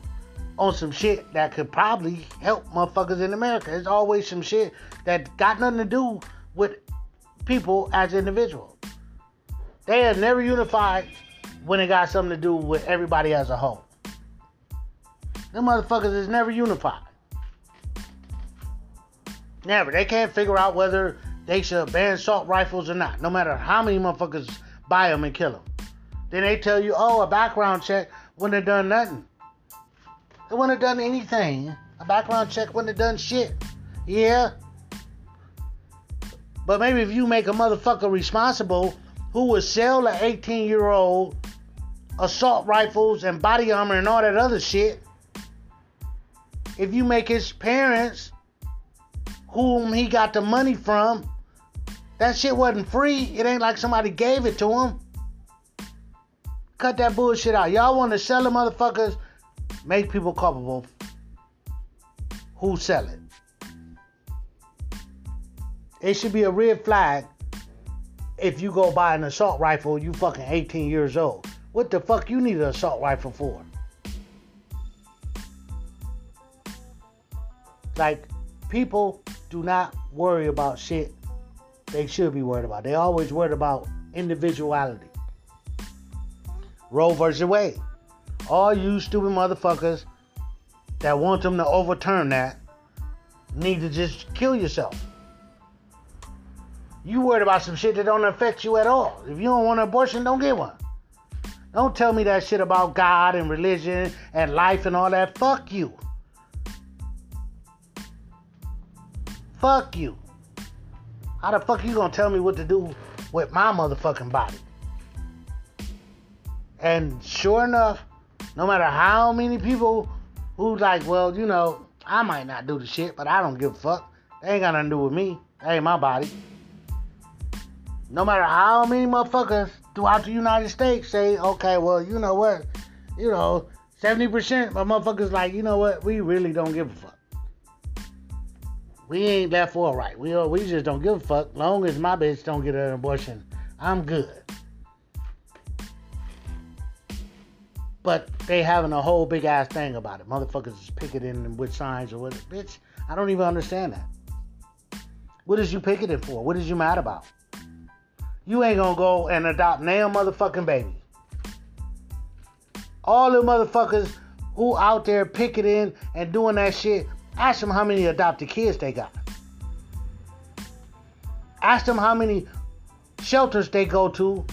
on some shit that could probably help motherfuckers in America. There's always some shit that got nothing to do with people as individuals. They are never unified when it got something to do with everybody as a whole. Them motherfuckers is never unified. Never. They can't figure out whether they should ban assault rifles or not, no matter how many motherfuckers buy them and kill them. Then they tell you, oh, a background check wouldn't have done nothing. It wouldn't have done anything. A background check wouldn't have done shit. Yeah. But maybe if you make a motherfucker responsible who would sell an 18 year old assault rifles and body armor and all that other shit, if you make his parents, whom he got the money from, that shit wasn't free. It ain't like somebody gave it to him. Cut that bullshit out. Y'all want to sell the motherfuckers, make people culpable. Who sell it? It should be a red flag if you go buy an assault rifle, you fucking 18 years old. What the fuck you need an assault rifle for? Like, people do not worry about shit they should be worried about. They always worried about individuality. Roe versus Wade. All you stupid motherfuckers that want them to overturn that need to just kill yourself. You worried about some shit that don't affect you at all. If you don't want an abortion, don't get one. Don't tell me that shit about God and religion and life and all that. Fuck you. Fuck you. How the fuck you gonna tell me what to do with my motherfucking body? And sure enough, no matter how many people who's like, well, you know, I might not do the shit, but I don't give a fuck. They ain't got nothing to do with me. That ain't my body. No matter how many motherfuckers throughout the United States say, okay, well, you know what? You know, 70% of motherfuckers like, you know what? We really don't give a fuck. We ain't left or right. We we just don't give a fuck. Long as my bitch don't get an abortion, I'm good. But they having a whole big ass thing about it. Motherfuckers is picketing with signs or what. Bitch, I don't even understand that. What is you picketing for? What is you mad about? You ain't gonna go and adopt nail motherfucking baby. All the motherfuckers who out there picketing and doing that shit Ask them how many adopted kids they got. Ask them how many shelters they go to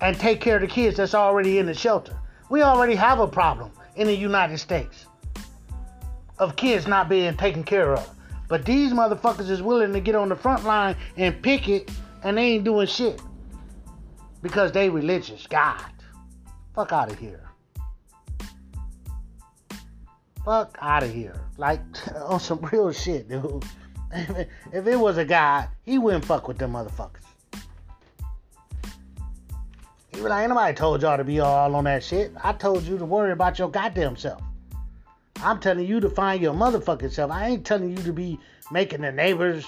and take care of the kids that's already in the shelter. We already have a problem in the United States of kids not being taken care of. But these motherfuckers is willing to get on the front line and pick it and they ain't doing shit. Because they religious. God. Fuck out of here fuck out of here. Like, on some real shit, dude. if it was a guy, he wouldn't fuck with them motherfuckers. He was like, ain't nobody told y'all to be all on that shit. I told you to worry about your goddamn self. I'm telling you to find your motherfucking self. I ain't telling you to be making the neighbors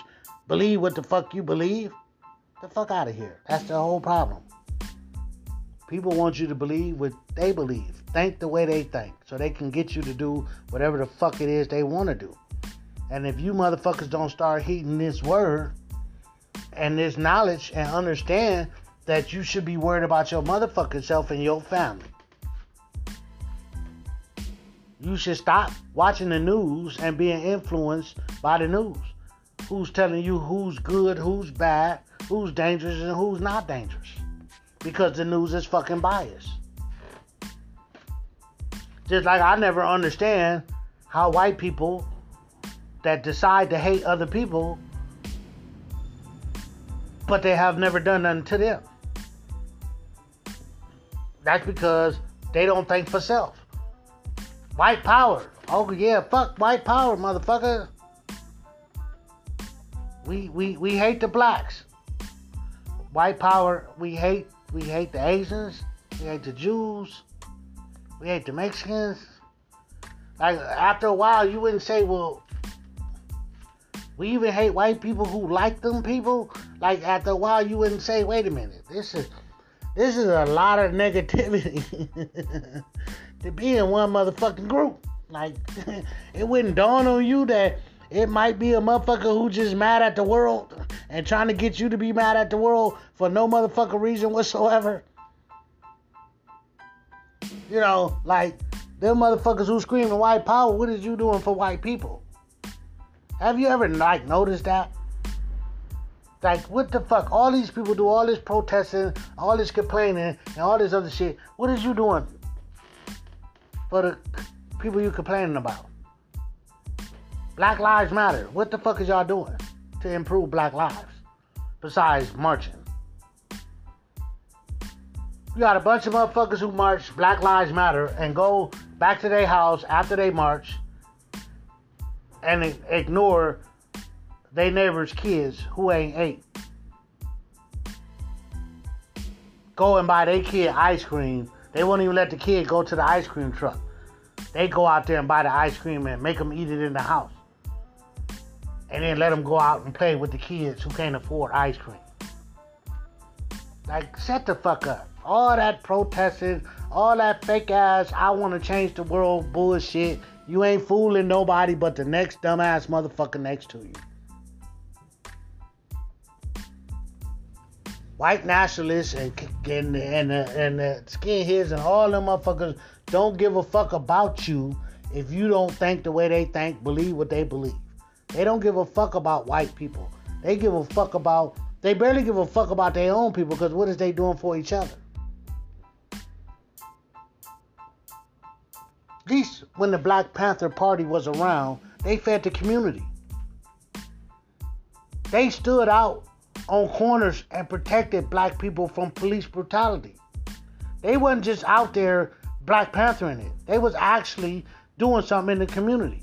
believe what the fuck you believe. The fuck out of here. That's the whole problem. People want you to believe what they believe think the way they think so they can get you to do whatever the fuck it is they want to do. And if you motherfuckers don't start heeding this word and this knowledge and understand that you should be worried about your motherfucking self and your family. You should stop watching the news and being influenced by the news. Who's telling you who's good, who's bad, who's dangerous, and who's not dangerous. Because the news is fucking biased. Just like I never understand how white people that decide to hate other people, but they have never done nothing to them. That's because they don't think for self. White power. Oh yeah, fuck white power, motherfucker. We we we hate the blacks. White power, we hate we hate the Asians, we hate the Jews, we hate the Mexicans. Like after a while, you wouldn't say, well, we even hate white people who like them people. Like after a while, you wouldn't say, wait a minute, this is this is a lot of negativity. to be in one motherfucking group. Like, it wouldn't dawn on you that it might be a motherfucker who just mad at the world and trying to get you to be mad at the world for no motherfucking reason whatsoever. You know, like them motherfuckers who screaming white power, what is you doing for white people? Have you ever like noticed that? Like what the fuck? All these people do all this protesting, all this complaining, and all this other shit. What is you doing for the people you complaining about? Black Lives Matter. What the fuck is y'all doing to improve black lives besides marching? You got a bunch of motherfuckers who march Black Lives Matter and go back to their house after they march and ignore their neighbors' kids who ain't eight. Go and buy their kid ice cream. They won't even let the kid go to the ice cream truck. They go out there and buy the ice cream and make them eat it in the house and then let them go out and play with the kids who can't afford ice cream. Like, shut the fuck up. All that protesting, all that fake ass, I want to change the world bullshit. You ain't fooling nobody but the next dumbass motherfucker next to you. White nationalists and and and, and the skinheads and all them motherfuckers don't give a fuck about you if you don't think the way they think, believe what they believe. They don't give a fuck about white people. They give a fuck about, they barely give a fuck about their own people because what is they doing for each other? At least when the Black Panther Party was around, they fed the community. They stood out on corners and protected black people from police brutality. They wasn't just out there Black Panther in it. They was actually doing something in the community.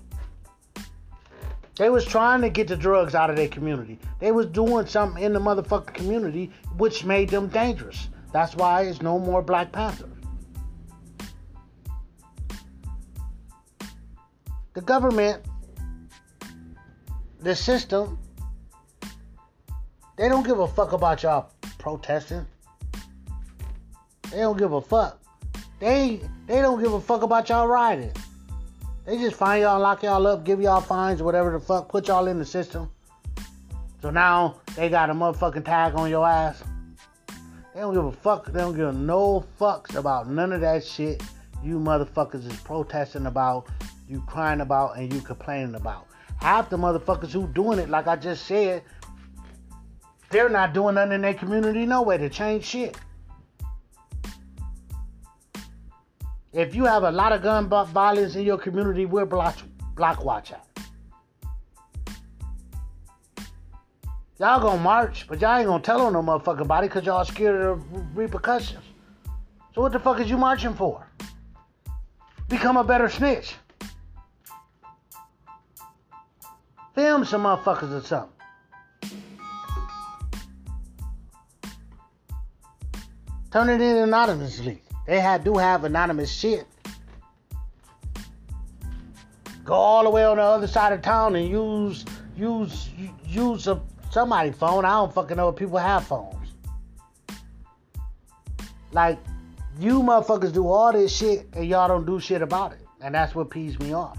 They was trying to get the drugs out of their community. They was doing something in the motherfucking community which made them dangerous. That's why it's no more Black Panther. The government, the system, they don't give a fuck about y'all protesting. They don't give a fuck. They they don't give a fuck about y'all rioting. They just find y'all, lock y'all up, give y'all fines, whatever the fuck, put y'all in the system. So now they got a motherfucking tag on your ass. They don't give a fuck. They don't give no fucks about none of that shit you motherfuckers is protesting about, you crying about, and you complaining about. Half the motherfuckers who doing it, like I just said, they're not doing nothing in their community no way to change shit. If you have a lot of gun violence in your community, where block, block watch at? Y'all gonna march, but y'all ain't gonna tell on no motherfucking body because y'all scared of repercussions. So what the fuck is you marching for? Become a better snitch. Film some motherfuckers or something. Turn it in anonymously. They do have anonymous shit. Go all the way on the other side of town and use use use a somebody's phone. I don't fucking know if people have phones. Like you motherfuckers do all this shit and y'all don't do shit about it. And that's what pees me off.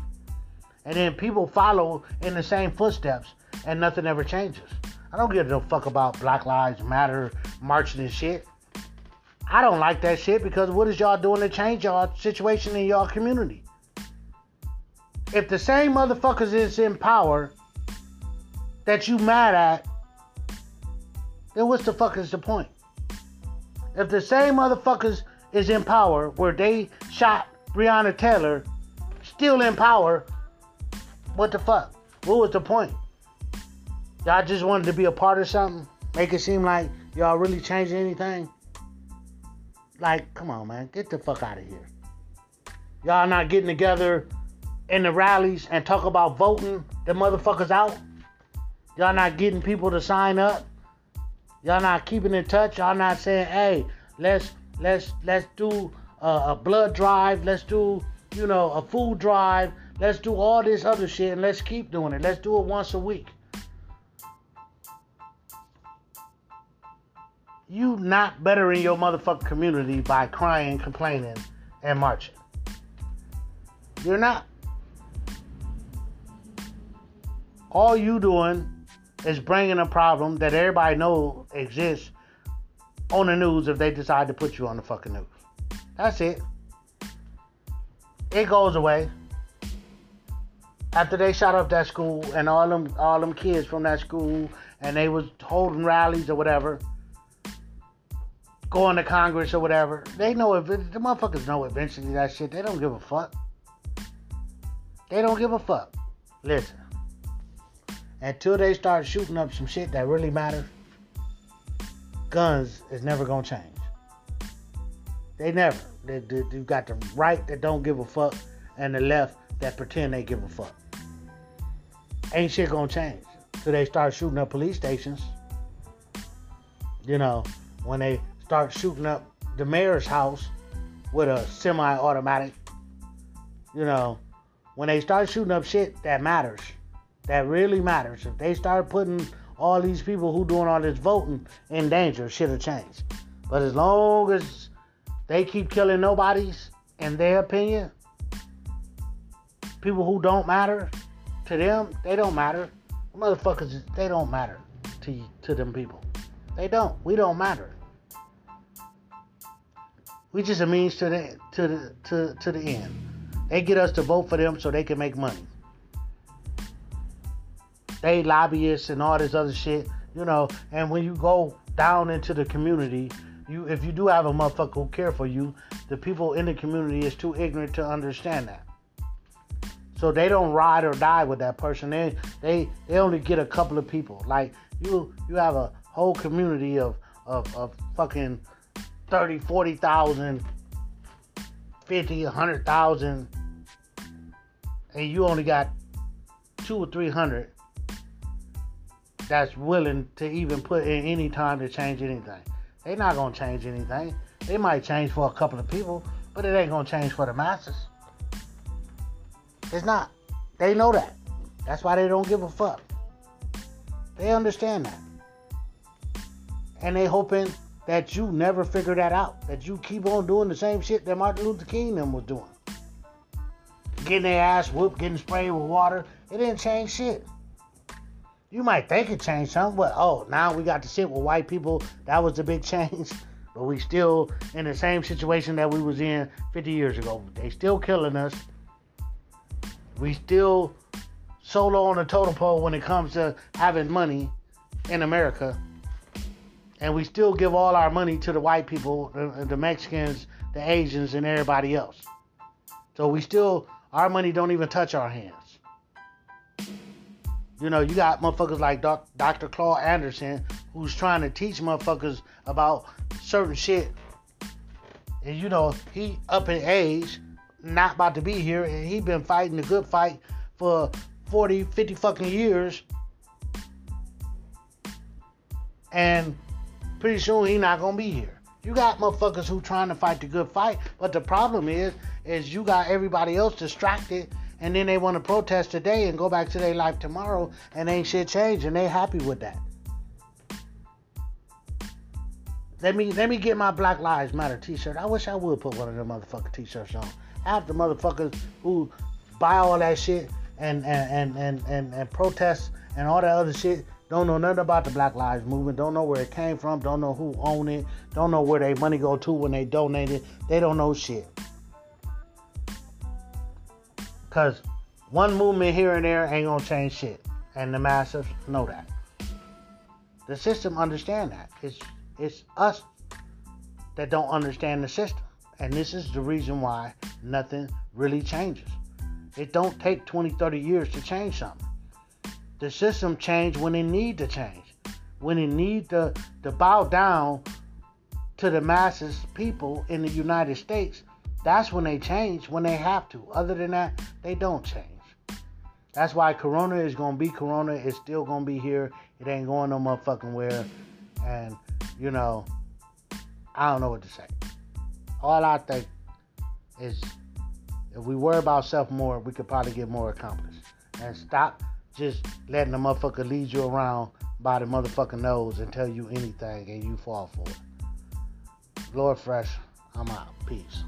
And then people follow in the same footsteps and nothing ever changes. I don't give a fuck about Black Lives Matter marching and shit. I don't like that shit because what is y'all doing to change y'all situation in y'all community? If the same motherfuckers is in power that you mad at, then what's the fuck is the point? If the same motherfuckers is in power where they shot Breonna Taylor, still in power, what the fuck? What was the point? Y'all just wanted to be a part of something? Make it seem like y'all really changing anything? Like, come on, man, get the fuck out of here. Y'all not getting together in the rallies and talk about voting the motherfuckers out. Y'all not getting people to sign up. Y'all not keeping in touch. Y'all not saying, hey, let's let's let's do a, a blood drive. Let's do you know a food drive. Let's do all this other shit and let's keep doing it. Let's do it once a week. You not bettering your motherfucking community by crying, complaining, and marching. You're not. All you doing is bringing a problem that everybody know exists on the news if they decide to put you on the fucking news. That's it. It goes away. After they shot up that school and all them all them kids from that school and they was holding rallies or whatever, going to Congress or whatever, they know if the motherfuckers know eventually that shit. They don't give a fuck. They don't give a fuck. Listen. Until they start shooting up some shit that really matters, guns is never gonna change. They never. They, they, you got the right that don't give a fuck and the left that pretend they give a fuck. Ain't shit gonna change. So they start shooting up police stations. You know, when they start shooting up the mayor's house with a semi-automatic. You know, when they start shooting up shit that matters, that really matters. If they start putting all these people who doing all this voting in danger, shit'll change. But as long as they keep killing nobodies, in their opinion, people who don't matter to them, they don't matter. Motherfuckers, they don't matter to to them people. They don't. We don't matter. We just a means to the to the to, to the end. They get us to vote for them so they can make money. They lobbyists and all this other shit, you know. And when you go down into the community, you if you do have a motherfucker who care for you, the people in the community is too ignorant to understand that. So they don't ride or die with that person. They they they only get a couple of people. Like you you have a whole community of of, of fucking 30, 40,000, 50, 100,000 and you only got two or three hundred that's willing to even put in any time to change anything. They're not gonna change anything. They might change for a couple of people, but it ain't gonna change for the masses. It's not. They know that. That's why they don't give a fuck. They understand that. And they hoping that you never figure that out. That you keep on doing the same shit that Martin Luther King them was doing. Getting their ass whooped, getting sprayed with water. It didn't change shit. You might think it changed something, but oh, now we got to sit with white people. That was the big change. But we still in the same situation that we was in 50 years ago. They still killing us. We still solo on the totem pole when it comes to having money in America. And we still give all our money to the white people, the, the Mexicans, the Asians, and everybody else. So we still, our money don't even touch our hands. You know, you got motherfuckers like Doc, Dr. Claude Anderson who's trying to teach motherfuckers about certain shit. And you know, he up in age, not about to be here, and he been fighting the good fight for 40, 50 fucking years. And pretty soon he not gonna be here. You got motherfuckers who trying to fight the good fight, but the problem is, is you got everybody else distracted and then they want to protest today and go back to their life tomorrow and ain't shit changed and they happy with that. Let me let me get my Black Lives Matter t-shirt. I wish I would put one of them motherfucking t-shirts on. Half the motherfuckers who buy all that shit and and, and, and, and, and protest and all that other shit don't know nothing about the Black Lives Movement, don't know where it came from, don't know who owned it, don't know where their money go to when they donate it. They don't know shit. Because one movement here and there ain't to change shit. And the masses know that. The system understand that. It's, it's us that don't understand the system. And this is the reason why nothing really changes. It don't take 20, 30 years to change something. The system change when it need to change. When it need to, to bow down to the masses people in the United States that's when they change, when they have to. Other than that, they don't change. That's why Corona is gonna be Corona. It's still gonna be here. It ain't going no motherfucking where. And you know, I don't know what to say. All I think is if we worry about self more, we could probably get more accomplished. And stop just letting the motherfucker lead you around by the motherfucking nose and tell you anything and you fall for it. Lord Fresh, I'm out. Peace.